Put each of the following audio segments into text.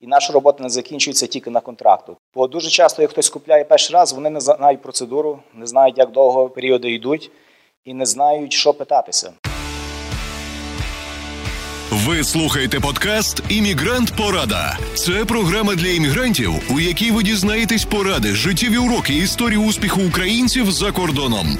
І наша робота не закінчується тільки на контракту. Бо дуже часто, як хтось купляє перший раз, вони не знають процедуру, не знають, як довго періоди йдуть, і не знають, що питатися. Ви слухаєте подкаст Іммігрант Порада. Це програма для іммігрантів, у якій ви дізнаєтесь поради, життєві уроки історії успіху українців за кордоном.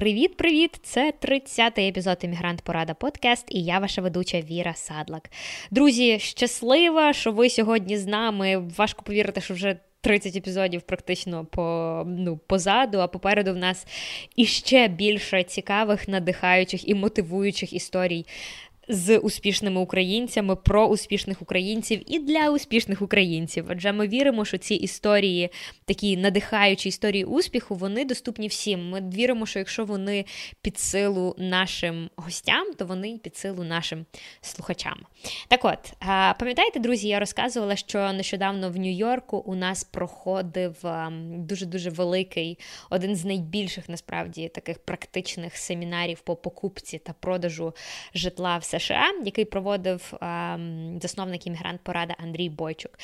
Привіт-привіт! Це 30-й епізод Іммігрант Порада Подкаст, і я ваша ведуча Віра Садлак. Друзі, щаслива, що ви сьогодні з нами. Важко повірити, що вже 30 епізодів практично по ну позаду, а попереду в нас іще більше цікавих, надихаючих і мотивуючих історій з успішними українцями про успішних українців і для успішних українців. Адже ми віримо, що ці історії, такі надихаючі історії успіху, вони доступні всім. Ми віримо, що якщо вони під силу нашим гостям, то вони під силу нашим слухачам. Так от, пам'ятаєте, друзі, я розказувала, що нещодавно в Нью-Йорку у нас проходив дуже дуже великий, один з найбільших насправді таких практичних семінарів по покупці та продажу житла в США, який проводив ем, засновник іммігрант поради Андрій Бойчук.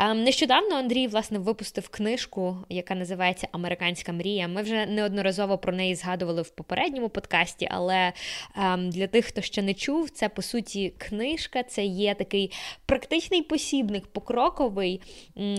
Ем, нещодавно Андрій власне випустив книжку, яка називається Американська мрія. Ми вже неодноразово про неї згадували в попередньому подкасті, але ем, для тих, хто ще не чув, це по суті книжка, це є такий практичний посібник, покроковий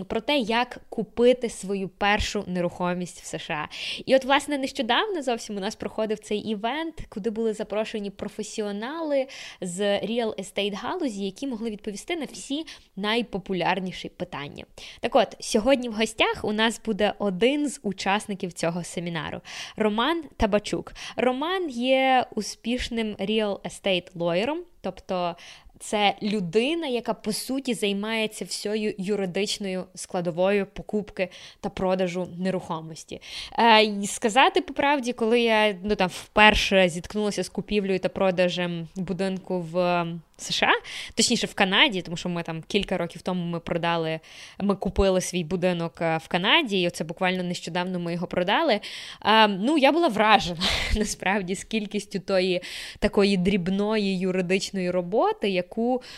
про те, як купити свою першу нерухомість в США. І от, власне, нещодавно зовсім у нас проходив цей івент, куди були запрошені професіонали з real estate галузі, які могли відповісти на всі найпопулярніші питання. Так от, сьогодні в гостях у нас буде один з учасників цього семінару Роман Табачук. Роман є успішним real estate лоєром, тобто це людина, яка по суті займається всьою юридичною складовою покупки та продажу нерухомості. Е, Сказати по правді, коли я ну там вперше зіткнулася з купівлею та продажем будинку в. США, точніше в Канаді, тому що ми там кілька років тому ми продали, ми купили свій будинок е, в Канаді, і оце буквально нещодавно ми його продали. А, Ну, я була вражена насправді з кількістю тої такої дрібної юридичної роботи, яку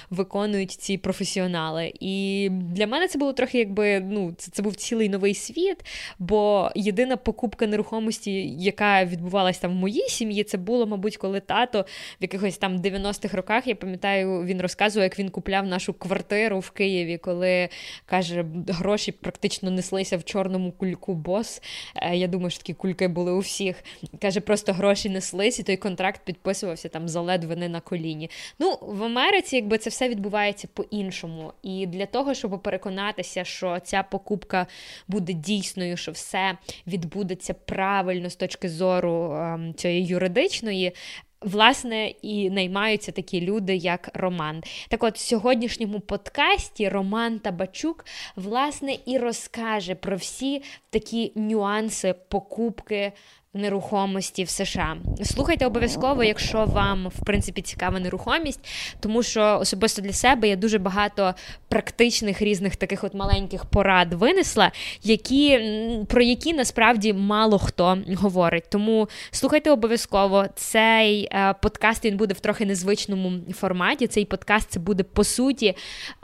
виконують ці професіонали. І для мене це було трохи, якби ну, це, це був цілий новий світ, бо єдина покупка нерухомості, яка відбувалася там в моїй сім'ї, це було, мабуть, коли тато в якихось там 90-х роках, я пам'ятаю пам'ятаю, він розказує, як він купляв нашу квартиру в Києві, коли каже, гроші практично неслися в чорному кульку бос. Е, я думаю, що такі кульки були у всіх. Каже, просто гроші неслись, і той контракт підписувався там заледве не на коліні. Ну, в Америці, якби це все відбувається по-іншому. І для того, щоб переконатися, що ця покупка буде дійсною, що все відбудеться правильно з точки зору ем, цієї юридичної, Власне, і наймаються такі люди, як Роман. Так от, в сьогоднішньому подкасті Роман Табачук, власне, і розкаже про всі такі нюанси покупки нерухомості в США. Слухайте обов'язково, якщо вам в принципі цікава нерухомість, тому що особисто для себе я дуже багато практичних різних таких от маленьких порад винесла, які про які насправді мало хто говорить. Тому слухайте обов'язково цей е, подкаст. Він буде в трохи незвичному форматі. Цей подкаст це буде по суті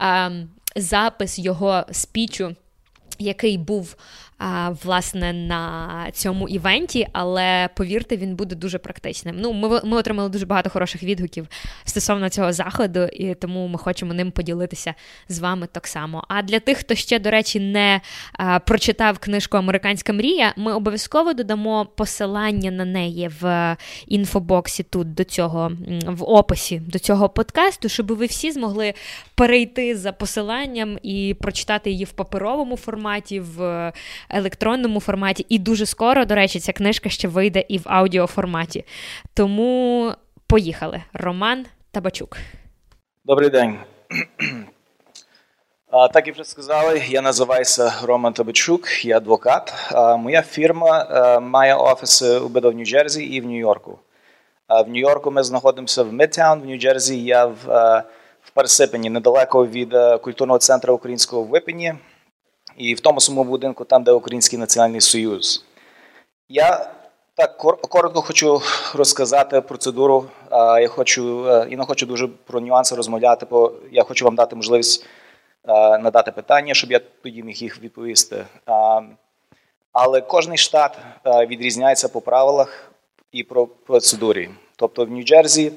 е, запис його спічу. Який був власне на цьому івенті, але повірте, він буде дуже практичним. Ну, Ми ми отримали дуже багато хороших відгуків стосовно цього заходу, і тому ми хочемо ним поділитися з вами так само. А для тих, хто ще, до речі, не прочитав книжку Американська мрія, ми обов'язково додамо посилання на неї в інфобоксі тут до цього, в описі до цього подкасту, щоб ви всі змогли перейти за посиланням і прочитати її в паперовому форматі. в електронному форматі. І дуже скоро, до речі, ця книжка ще вийде і в аудіоформаті. Тому поїхали. Роман Табачук. Добрий день. Так і вже сказали, я називаюся Роман Табачук, я адвокат. Моя фірма має офіси у Нью-Джерсі і в Нью-Йорку. В Нью-Йорку ми знаходимося в Мідтаун, в Нью-Джерсі я в в Пересипені, недалеко від культурного центру українського в Випені і в тому самому будинку, там, де Український Національний Союз. Я Так, коротко хочу розказати процедуру. Я хочу і не хочу дуже про нюанси розмовляти, бо я хочу вам дати можливість надати питання, щоб я тоді міг їх відповісти. Але кожний штат відрізняється по правилах і про процедурі. Тобто в Нью-Джерсі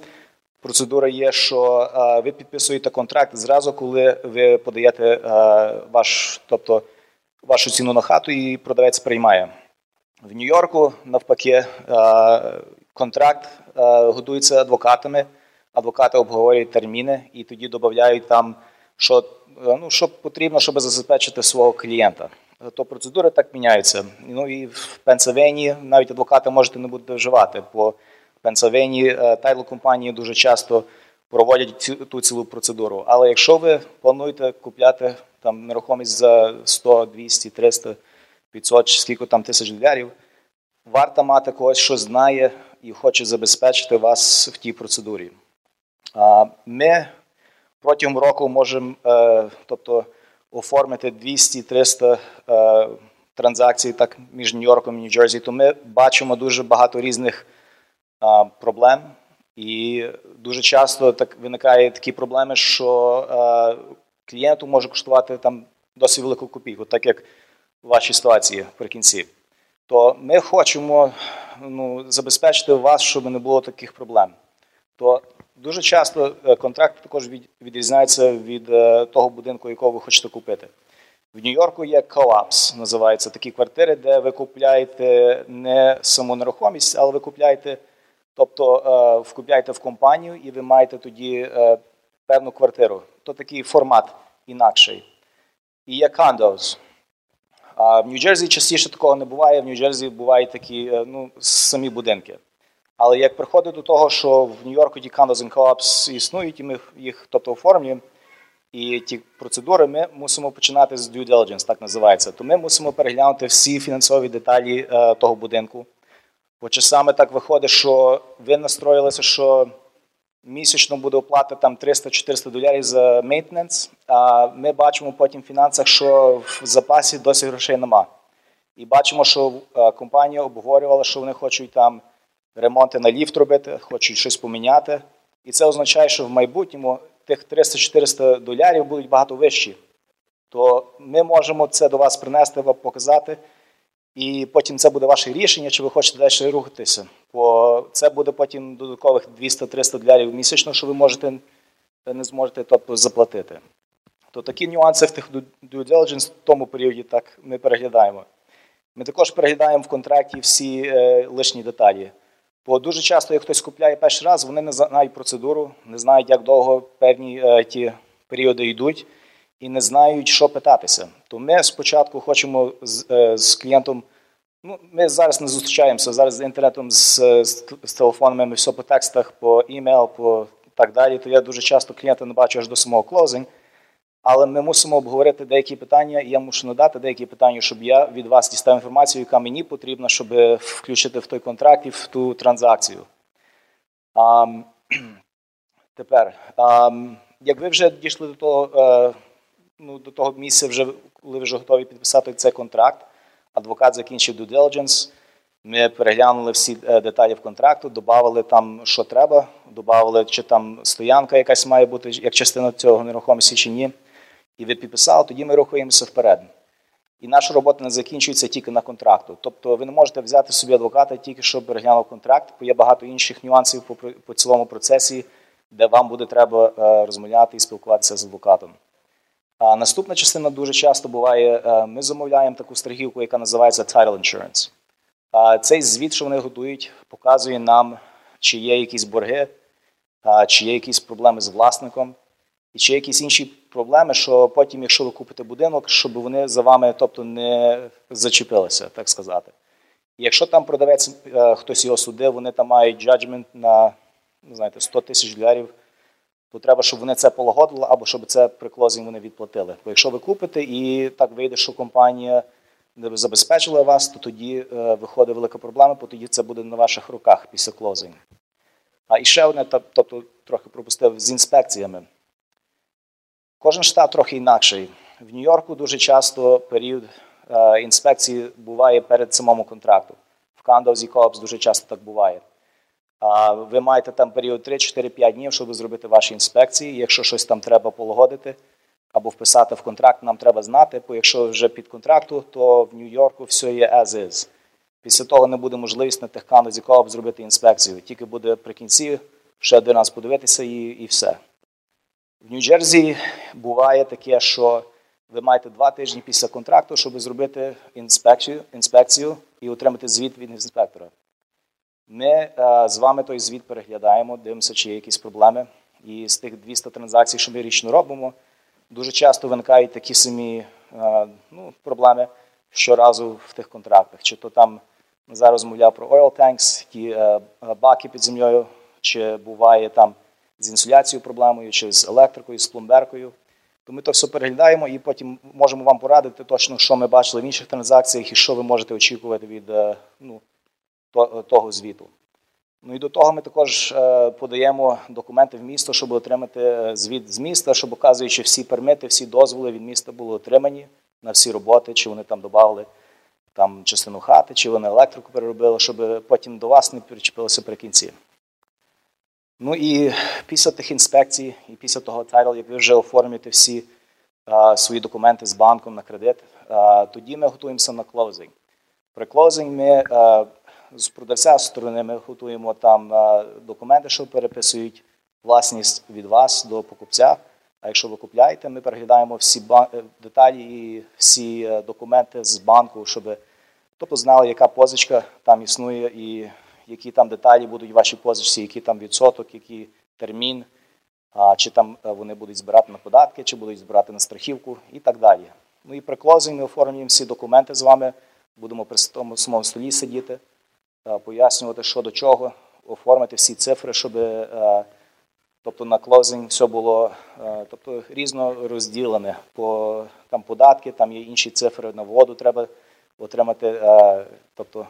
процедура є, що ви підписуєте контракт зразу, коли ви подаєте ваш, тобто, вашу ціну на хату і продавець приймає. В Нью-Йорку, навпаки, контракт годується адвокатами. Адвокати обговорюють терміни і тоді додають там, що ну, що потрібно, щоб забезпечити свого клієнта. То процедури так міняються. Ну і в Пенсильванії навіть адвокати можете не бути вживати. Бо в Пенсильванії тайл компанії дуже часто проводять цю ту цілу процедуру. Але якщо ви плануєте купляти там нерухомість за 100, 200, 300 500 скільки там тисяч доларів, варто мати когось, що знає і хоче забезпечити вас в тій процедурі. Ми протягом року можемо е, тобто, оформити 200-300 е, транзакцій так, між Нью-Йорком і Нью-Джерсі, то ми бачимо дуже багато різних проблем. І дуже часто так виникають такі проблеми, що е, клієнту може коштувати там досить велику копійку, так як вашій ситуації при кінці, то ми хочемо ну, забезпечити вас, щоб не було таких проблем. То дуже часто е, контракт також відрізняється від е, того будинку, якого ви хочете купити. В Нью-Йорку є co-ops, називаються такі квартири, де ви купляєте не саму нерухомість, але ви купляєте, тобто е, вкупляєте в компанію і ви маєте тоді певну квартиру. То такий формат інакший. І є. А в Нью-Джерсі частіше такого не буває. В Нью-Джерсі бувають такі е, ну, самі будинки. Але як приходить до того, що в Нью-Йорку ті condos and co-ops існують, і ми їх тобто, оформлюємо, і ті процедури ми мусимо починати з due diligence, так називається. То ми мусимо переглянути всі фінансові деталі е, того будинку. Бо часами так виходить, що ви настроїлися, що місячно буде оплата там 300-400 доларів за мейтненс, а ми бачимо потім в фінансах, що в запасі досі грошей нема. І бачимо, що е, компанія обговорювала, що вони хочуть там ремонти на ліфт робити, хочуть щось поміняти. І це означає, що в майбутньому тих 300-400 доларів будуть багато вищі. То ми можемо це до вас принести, показати. І потім це буде ваше рішення, чи ви хочете далі рухатися. Бо це буде потім додаткових 200-300 доларів місячно, що ви можете не зможете тобто, заплатити. То такі нюанси в тих due diligence в тому періоді так ми переглядаємо. Ми також переглядаємо в контракті всі е, лишні деталі. Бо дуже часто, як хтось купляє перший раз, вони не знають процедуру, не знають, як довго певні е, ті періоди йдуть і не знають, що питатися. То ми спочатку хочемо з, е, з клієнтом. Ну, Ми зараз не зустрічаємося зараз з інтернетом, з, з, з телефонами, ми все по текстах, по імейл, по так далі. То я дуже часто клієнта не бачу аж до самого клоузинг. Але ми мусимо обговорити деякі питання, і я мушу надати деякі питання, щоб я від вас дістав інформацію, яка мені потрібна, щоб включити в той контракт і в ту транзакцію. А, Тепер, а, як ви вже дійшли до того, е, ну, до того місця, вже, коли вже готові підписати цей контракт, адвокат закінчив due diligence, ми переглянули всі е, деталі в контракту, додали там, що треба, додали, чи там стоянка якась має бути як частина цього нерухомості чи ні. І ви підписали, тоді ми рухаємося вперед. І наша робота не закінчується тільки на контракту. Тобто ви не можете взяти собі адвоката тільки щоб переглянув контракт, бо є багато інших нюансів по, по цілому процесі, де вам буде треба е, розмовляти і спілкуватися з адвокатом. А наступна частина дуже часто буває: е, ми замовляємо таку страхівку, яка називається Title Insurance. Цей звіт, що вони готують, показує нам, чи є якісь борги, чи є якісь проблеми з власником, і чи є якісь інші проблеми, що потім, якщо ви купите будинок, щоб вони за вами тобто, не зачепилися, так сказати. І якщо там продавець, е, хтось його судив, вони там мають judgment на знаєте, 100 тисяч доларів, то треба, щоб вони це полагодили, або щоб це при closing вони відплатили. Бо якщо ви купите і так вийде, що компанія не забезпечила вас, то тоді е, виходить велика проблема, бо тоді це буде на ваших руках після closing у. А і ще одне, тобто трохи пропустив з інспекціями. Кожен штат трохи інакший. В Нью-Йорку дуже часто період е, інспекції буває перед самому контракту. В condos і co-ops дуже часто так буває. Ви маєте там період 3-4-5 днів, щоб зробити ваші інспекції. Якщо щось там треба полагодити або вписати в контракт, нам треба знати, бо якщо вже під контракту, то в Нью-Йорку все є as is. Після того не буде можливість на тих канузі Коопс зробити інспекцію. Тільки буде при кінці ще один раз подивитися і, і все. В Нью-Джерсі буває таке, що ви маєте два тижні після контракту, щоб зробити інспекцію інспекцію і отримати звіт від інспектора. Ми е, з вами той звіт переглядаємо, дивимося, чи є якісь проблеми. І з тих 200 транзакцій, що ми річно робимо, дуже часто виникають такі самі е, ну, проблеми щоразу в тих контрактах. Чи то там зараз розмовляв про oil tanks, ті е, баки під землею, чи буває там з інсуляцією проблемою, чи з електрикою, з пломберкою. То ми то все переглядаємо і потім можемо вам порадити точно, що ми бачили в інших транзакціях і що ви можете очікувати від ну, того звіту. Ну і до того ми також е, подаємо документи в місто, щоб отримати е, звіт з міста, щоб показує, що всі пермити, всі дозволи від міста були отримані на всі роботи, чи вони там додали там частину хати, чи вони електрику переробили, щоб потім до вас не причепилося при кінці. Ну і після тих інспекцій, і після того title, як ви вже оформите всі а, свої документи з банком на кредит, а, тоді ми готуємося на closing. При closing ми а, з продавця сторони ми готуємо там документи, що переписують власність від вас до покупця. А якщо ви купляєте, ми переглядаємо всі деталі і всі е, документи з банку, щоб тобто знали, яка позичка там існує, і які там деталі будуть в вашій позичці, який там відсоток, який термін, чи там е, вони будуть збирати на податки, чи будуть збирати на страхівку і так далі. Ну і при клозинг ми оформлюємо всі документи з вами, будемо при самому столі сидіти пояснювати, що до чого, оформити всі цифри, щоб е, тобто на клозинг все було е, тобто, різно розділене. По там податки, там є інші цифри на воду, треба отримати е, тобто,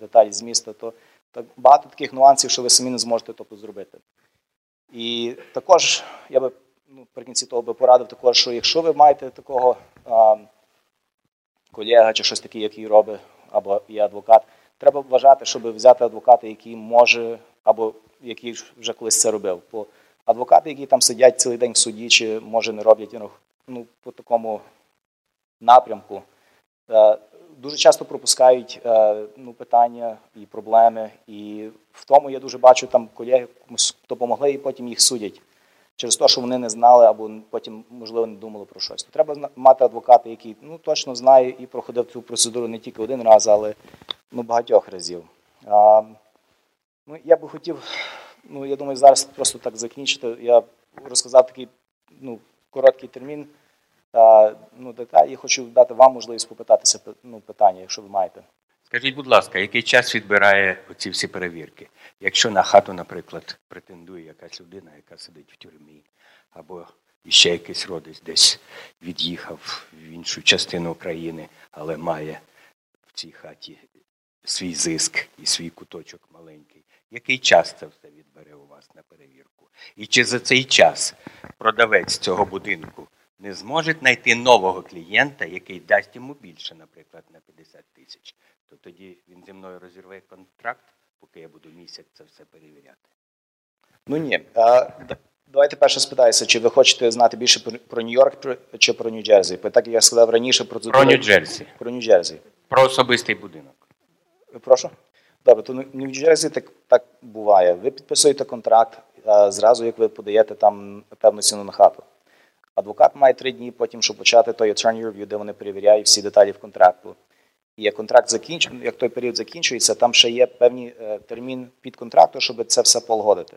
деталі з міста. То так багато таких нюансів, що ви самі не зможете тобто, зробити. І також я би ну, при кінці того би порадив, також, що якщо ви маєте такого а, колега чи щось таке, який робить, або є адвокат, треба вважати, щоб взяти адвоката, який може, або який вже колись це робив. Бо адвокати, які там сидять цілий день в суді, чи може не роблять ну, по такому напрямку, е, дуже часто пропускають е, ну, питання і проблеми. І в тому я дуже бачу там колеги, комусь допомогли, і потім їх судять. Через те, що вони не знали, або потім, можливо, не думали про щось. Треба мати адвоката, який ну, точно знає і проходив цю процедуру не тільки один раз, але ну, багатьох разів. А, ну, Я би хотів, ну, я думаю, зараз просто так закінчити. Я розказав такий ну, короткий термін. А, ну, деталі. Я хочу дати вам можливість попитатися ну, питання, якщо ви маєте. Скажіть, будь ласка, який час відбирає оці всі перевірки? Якщо на хату, наприклад, претендує якась людина, яка сидить в тюрмі, або ще якийсь родич десь від'їхав в іншу частину країни, але має в цій хаті свій зиск і свій куточок маленький. Який час це все відбере у вас на перевірку? І чи за цей час продавець цього будинку не зможе знайти нового клієнта, який дасть йому більше, наприклад, на 50 тисяч, то тоді він зі мною розірве контракт, поки я буду місяць це все перевіряти? Ну ні. А, Давайте перше спитаюся, чи ви хочете знати більше про Нью-Йорк чи про Нью-Джерсі? Так як я сказав раніше, про Про Нью-Джерсі. Про Нью-Джерсі. Про особистий будинок. Прошу? Добре, то Нью-Джерсі так так буває. Ви підписуєте контракт зразу, як ви подаєте там певну ціну на хату. Адвокат має три дні потім, щоб почати той attorney review, де вони перевіряють всі деталі в контракту. Як контракт закінчується, як той період закінчується, там ще є певний е, термін під контракту, щоб це все полагодити.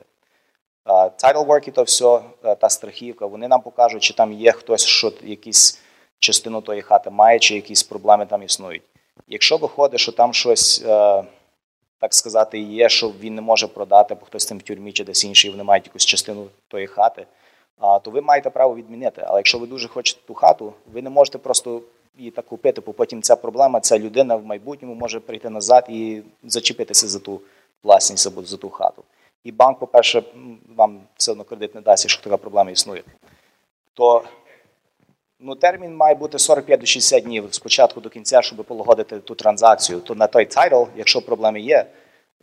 Title work і то все, е, та страхівка, вони нам покажуть, чи там є хтось, що якісь частину тої хати має, чи якісь проблеми там існують. Якщо виходить, що там щось, е, так сказати, є, що він не може продати, бо хтось там в тюрмі чи десь інший, вони мають якусь частину тої хати, то ви маєте право відмінити. Але якщо ви дуже хочете ту хату, ви не можете просто її так купити, бо потім ця проблема, ця людина в майбутньому може прийти назад і зачепитися за ту власність або за ту хату. І банк, по-перше, вам все одно кредит не дасть, якщо така проблема існує. То Ну, термін має бути 45 до 60 днів спочатку до кінця, щоб полагодити ту транзакцію. То на той title, якщо проблеми є,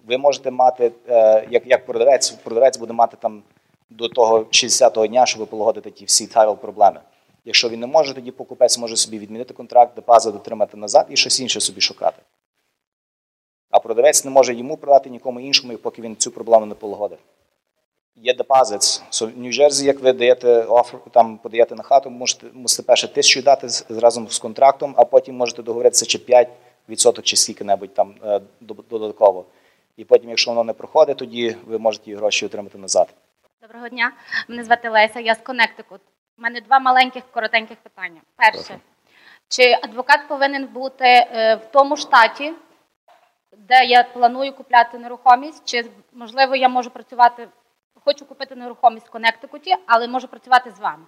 ви можете мати, е, як як продавець, продавець буде мати там до того 60-го дня, щоб полагодити ті всі title проблеми. Якщо він не може, тоді покупець може собі відмінити контракт, депозит отримати назад і щось інше собі шукати. А продавець не може йому продати нікому іншому, поки він цю проблему не полагодить. Є депозит. So, в Нью-Джерсі, як ви даєте офер, там подаєте на хату, можете, мусите перше тисячу дати разом з контрактом, а потім можете договоритися чи 5% чи скільки-небудь там е, додатково. І потім, якщо воно не проходить, тоді ви можете гроші отримати назад. Доброго дня. Мене звати Леся, я з Коннектикут. У мене два маленьких коротеньких питання. Перше, чи адвокат повинен бути е, в тому штаті, де я планую купляти нерухомість, чи можливо я можу працювати, хочу купити нерухомість в Коннектикуті, але можу працювати з вами.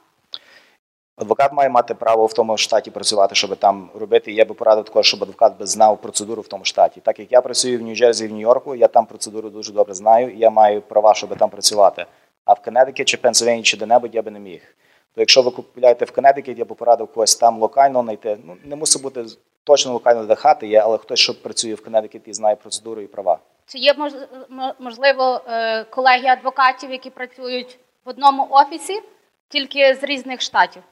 Адвокат має мати право в тому штаті працювати, щоб там робити. Я би порадив також, щоб адвокат би знав процедуру в тому штаті. Так як я працюю в Нью-Джерсі і в Нью-Йорку, я там процедуру дуже добре знаю, і я маю права, щоб там працювати. А в Коннектикі чи Пенсильванії чи де-небудь я би не міг. То якщо ви купуєте в Коннектикі, я б порадив когось там локально знайти. Ну не мусить бути точно локально, де хати є, але хтось, що працює в Коннектикі і знає процедуру і права. Чи є мож- можливо е, колеги адвокатів, які працюють в одному офісі, тільки з різних штатів?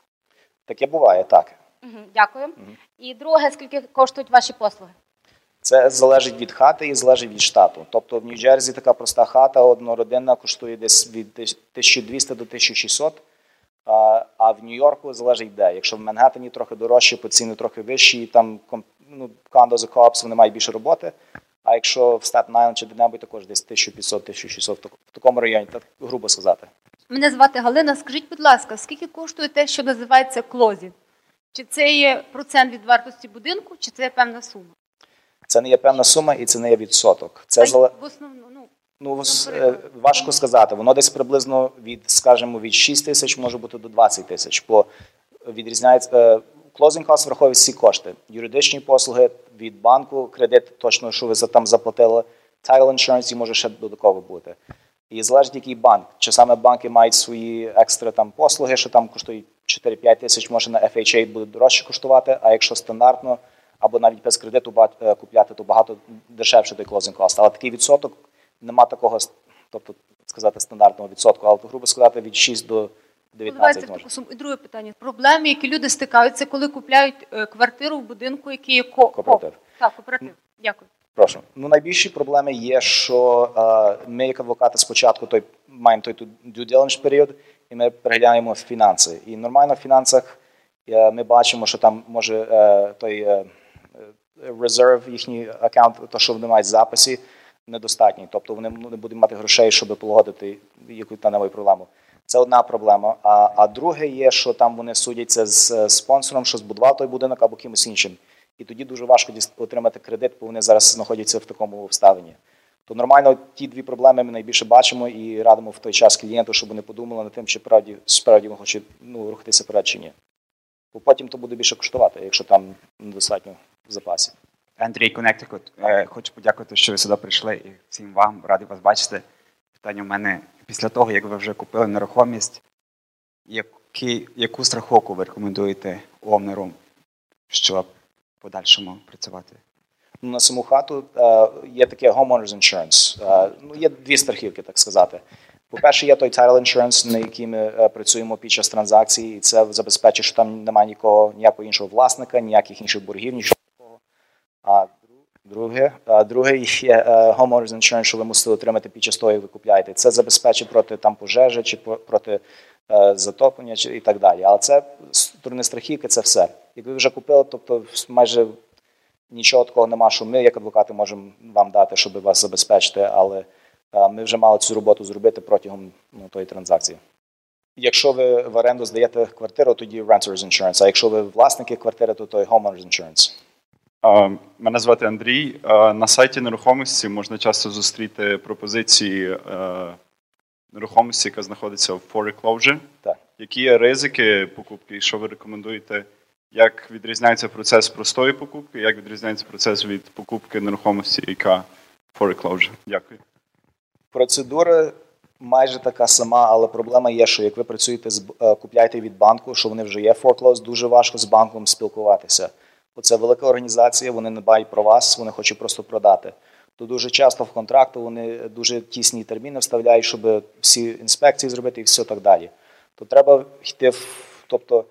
Таке буває, так. Дякую. І друге, скільки коштують ваші послуги? Це залежить від хати і залежить від штату. Тобто в Нью-Джерсі така проста хата однородинна коштує десь від 1200 до 1600, а, в Нью-Йорку залежить де. Якщо в Мангеттені трохи дорожче, по ціни трохи вищі, там ну, за co-ops, вони мають більше роботи. А якщо в Staten Island чи де-небудь, також десь 1500-1600 в так- в такому районі, так грубо сказати. Мене звати Галина. Скажіть, будь ласка, скільки коштує те, що називається closing? Чи це є процент від вартості будинку, чи це є певна сума? Це не є певна сума і це не є відсоток. Це А в основному, ну Ну, е, важко сказати. Воно десь приблизно від, скажімо, від 6 тисяч може бути до 20 тисяч. Бо відрізняється closing cost враховує всі кошти. Юридичні послуги від банку, кредит, точно, що ви за там заплатили, title insurance і може ще додатково бути. І залежить, який банк. Чи саме банки мають свої екстра там послуги, що там коштують 4-5 тисяч, може на FHA буде дорожче коштувати, а якщо стандартно або навіть без кредиту е, купляти, то багато дешевше той closing cost. Але такий відсоток нема такого, тобто сказати, стандартного відсотку, але грубо сказати, від 6 до впливається 19 в може. І друге питання. Проблеми, які люди стикаються, коли купляють е, квартиру в будинку, який є ко- Кооператив. ко- Так, кооператив. Дякую. Прошу. Ну, найбільші проблеми є, що е, ми, як адвокати, спочатку той, маємо той тут due diligence період, і ми переглядаємо фінанси. І нормально в фінансах е, ми бачимо, що там може е, той е, е, резерв, їхній аккаунт, то, що вони мають в записі, недостатній. Тобто вони ну, не будуть мати грошей, щоб полагодити яку там нову проблему. Це одна проблема. А, а друге є, що там вони судяться з е, спонсором, що збудував той будинок або кимось іншим. І тоді дуже важко отримати кредит, бо вони зараз знаходяться в такому обставині. То нормально ті дві проблеми ми найбільше бачимо і радимо в той час клієнту, щоб вони подумали над тим, чи правді справді він хоче ну, рухатися вперед чи ні. Бо потім то буде більше коштувати, якщо там недостатньо в запасі. Андрій Коннектикут. Е, Хочу подякувати, що ви сюди прийшли і всім вам радий вас бачити. Питання у мене після того, як ви вже купили нерухомість, які, яку страховку ви рекомендуєте ОМНеру, щоб в подальшому працювати? Ну, на саму хату е, є таке homeowners insurance. Е, ну, є дві страхівки, так сказати. По-перше, є той title insurance, на який ми працюємо під час транзакції, і це забезпечить, що там немає нікого, ніякого іншого власника, ніяких інших боргів, нічого. А друге, а друге є е, homeowners insurance, що ви мусите отримати під час того, як ви купляєте. Це забезпечить проти там пожежі чи проти е, затоплення чи і так далі. Але це сторони страхівки, це все. Як ви вже купили, тобто майже нічого такого нема, що ми, як адвокати, можемо вам дати, щоб вас забезпечити, але е, ми вже мали цю роботу зробити протягом ну, тої транзакції. Якщо ви в оренду здаєте квартиру, тоді renters insurance, а якщо ви власники квартири, то той homeowners insurance. Мене звати Андрій. На сайті нерухомості можна часто зустріти пропозиції е, нерухомості, яка знаходиться в foreclosure. Так. Які є ризики покупки, і що ви рекомендуєте? Як відрізняється процес простої покупки, як відрізняється процес від покупки нерухомості, яка foreclosure? Дякую. Процедура майже така сама, але проблема є, що як ви працюєте з е, купляєте від банку, що вони вже є foreclosed, дуже важко з банком спілкуватися. Бо це велика організація, вони не дбають про вас, вони хочуть просто продати. То дуже часто в контракту вони дуже тісні терміни вставляють, щоб всі інспекції зробити і все так далі. То треба йти в, тобто,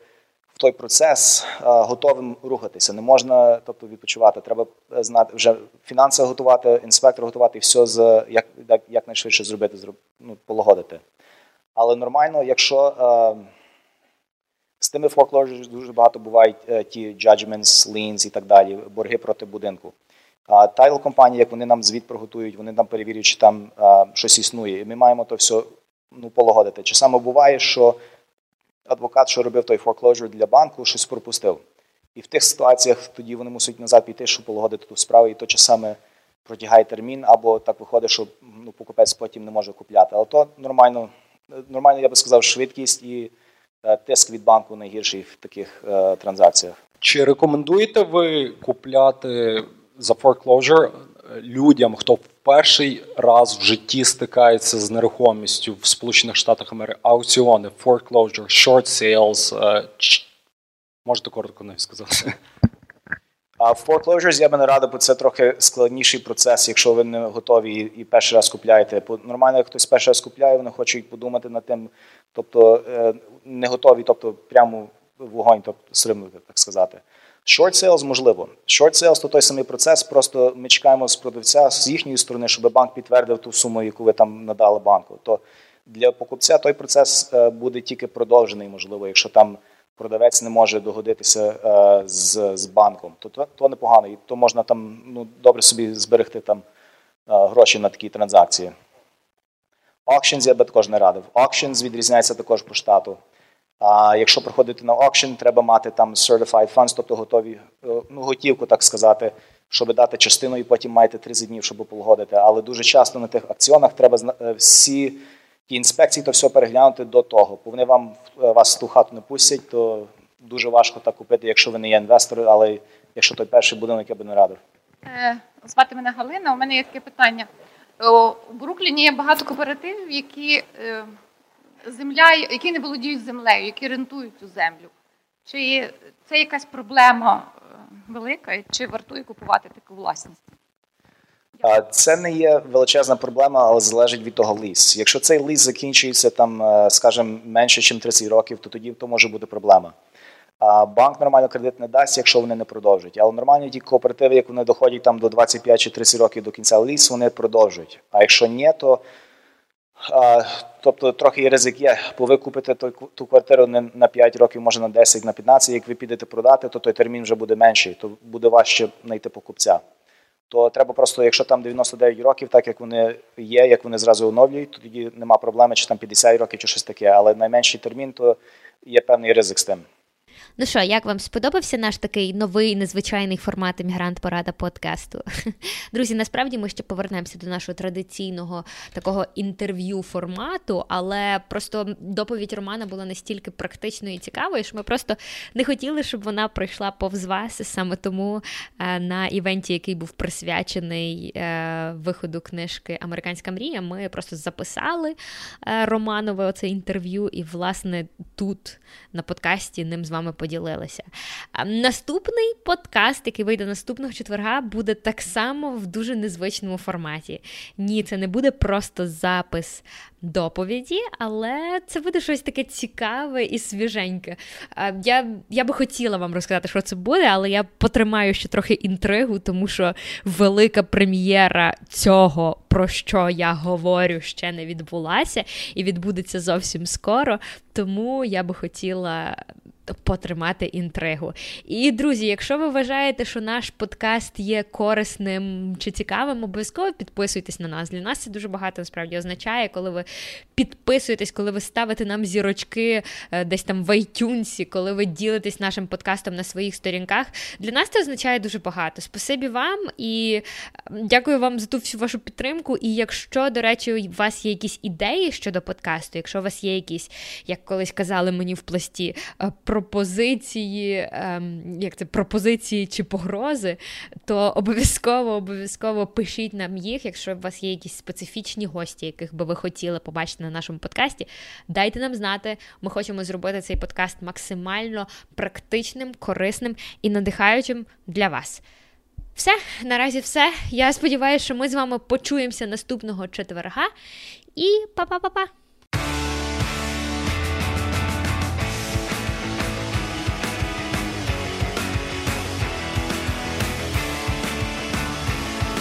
в той процес готовим рухатися. Не можна тобто, відпочивати. Треба знати вже фінанси готувати, інспектор готувати і все з як як найшвидше зробити, ну, полагодити. Але нормально, якщо з тими foreclosures дуже багато бувають е, ті judgments, liens і так далі, борги проти будинку. А тайл компанії, як вони нам звіт приготують, вони нам перевірюють, чи там а, щось існує. І ми маємо то все ну, полагодити. Чи саме буває, що адвокат, що робив той foreclosure для банку, щось пропустив. І в тих ситуаціях тоді вони мусять назад піти, щоб полагодити ту справу, і то чи саме протягає термін, або так виходить, що ну, покупець потім не може купляти. Але то нормально, нормально, я би сказав, швидкість і е, тиск від банку найгірший в таких е, транзакціях. Чи рекомендуєте ви купляти за foreclosure людям, хто перший раз в житті стикається з нерухомістю в Сполучених Штатах Америки, аукціони, foreclosure, short sales, е, можете коротко не сказати? А в foreclosures я би не радив, бо це трохи складніший процес, якщо ви не готові і перший раз купляєте. Нормально, як хтось перший раз купляє, вони хочуть подумати над тим, тобто е, не готові, тобто прямо вогонь, тобто стрибнути, так сказати. Short sales можливо. Short sales – то той самий процес, просто ми чекаємо з продавця з їхньої сторони, щоб банк підтвердив ту суму, яку ви там надали банку. То для покупця той процес е, буде тільки продовжений, можливо, якщо там продавець не може догодитися е, з з банком, то то, то непогано. І то можна там ну, добре собі зберегти там е, гроші на такі транзакції. Auctions я би також не радив. Auctions відрізняється також по штату. А якщо приходити на auction, треба мати там certified funds, тобто готові е, ну, готівку, так сказати, щоб дати частину, і потім маєте 30 днів, щоб погодити. Але дуже часто на тих акціонах треба всі ті інспекції, то все переглянути до того. Бо вони вам е, вас ту хату не пустять, то дуже важко так купити, якщо ви не є інвестори, але якщо той перший будинок, я би не радив. Звати мене Галина. У мене є таке питання. У Брукліні є багато кооперативів, які земля, які не володіють землею, які рентують цю землю. Чи це якась проблема е, велика, чи вартує купувати таку власність? Це не є величезна проблема, але залежить від того ліс. Якщо цей ліс закінчується там, е, скажімо, менше, ніж 30 років, то тоді то може бути проблема. Банк нормально кредит не дасть, якщо вони не продовжують. Але нормально ті кооперативи, як вони доходять там до 25 чи 30 років до кінця ліс, вони продовжують. А якщо ні, то Тобто трохи ризик є, бо ви купите ту квартиру не на 5 років, може на 10, на 15. Як ви підете продати, то той термін вже буде менший, то буде важче знайти покупця. То треба просто, якщо там 99 років, так як вони є, як вони зразу оновлюють, то тоді нема проблеми, чи там 50 років, чи щось таке. Але найменший термін, то є певний ризик з тим. Ну що, як вам сподобався наш такий новий незвичайний формат іммігрант порада подкасту? Друзі, насправді ми ще повернемося до нашого традиційного такого інтерв'ю формату, але просто доповідь Романа була настільки практичною і цікавою, що ми просто не хотіли, щоб вона пройшла повз вас саме тому е, на івенті, який був присвячений е, виходу книжки Американська мрія. Ми просто записали е, Романове оце інтерв'ю, і, власне, тут на подкасті ним з вами поділилися поділилися. Наступний подкаст, який вийде наступного четверга, буде так само в дуже незвичному форматі. Ні, це не буде просто запис доповіді, але це буде щось таке цікаве і свіженьке. Я я би хотіла вам розказати, що це буде, але я потримаю ще трохи інтригу, тому що велика прем'єра цього, про що я говорю, ще не відбулася, і відбудеться зовсім скоро. Тому я би хотіла потримати інтригу. І, друзі, якщо ви вважаєте, що наш подкаст є корисним чи цікавим, обов'язково підписуйтесь на нас. Для нас це дуже багато насправді означає, коли ви підписуєтесь, коли ви ставите нам зірочки е, десь там в iTunes, коли ви ділитесь нашим подкастом на своїх сторінках. Для нас це означає дуже багато. Спасибі вам і дякую вам за ту всю вашу підтримку. І якщо, до речі, у вас є якісь ідеї щодо подкасту, якщо у вас є якісь, як колись казали мені в пласті, е, пропозиції, ем, як це пропозиції чи погрози, то обов'язково обов'язково пишіть нам їх, якщо у вас є якісь специфічні гості, яких би ви хотіли побачити на нашому подкасті. Дайте нам знати. Ми хочемо зробити цей подкаст максимально практичним, корисним і надихаючим для вас. Все, наразі все. Я сподіваюся, що ми з вами почуємося наступного четверга. І па-па-па-па!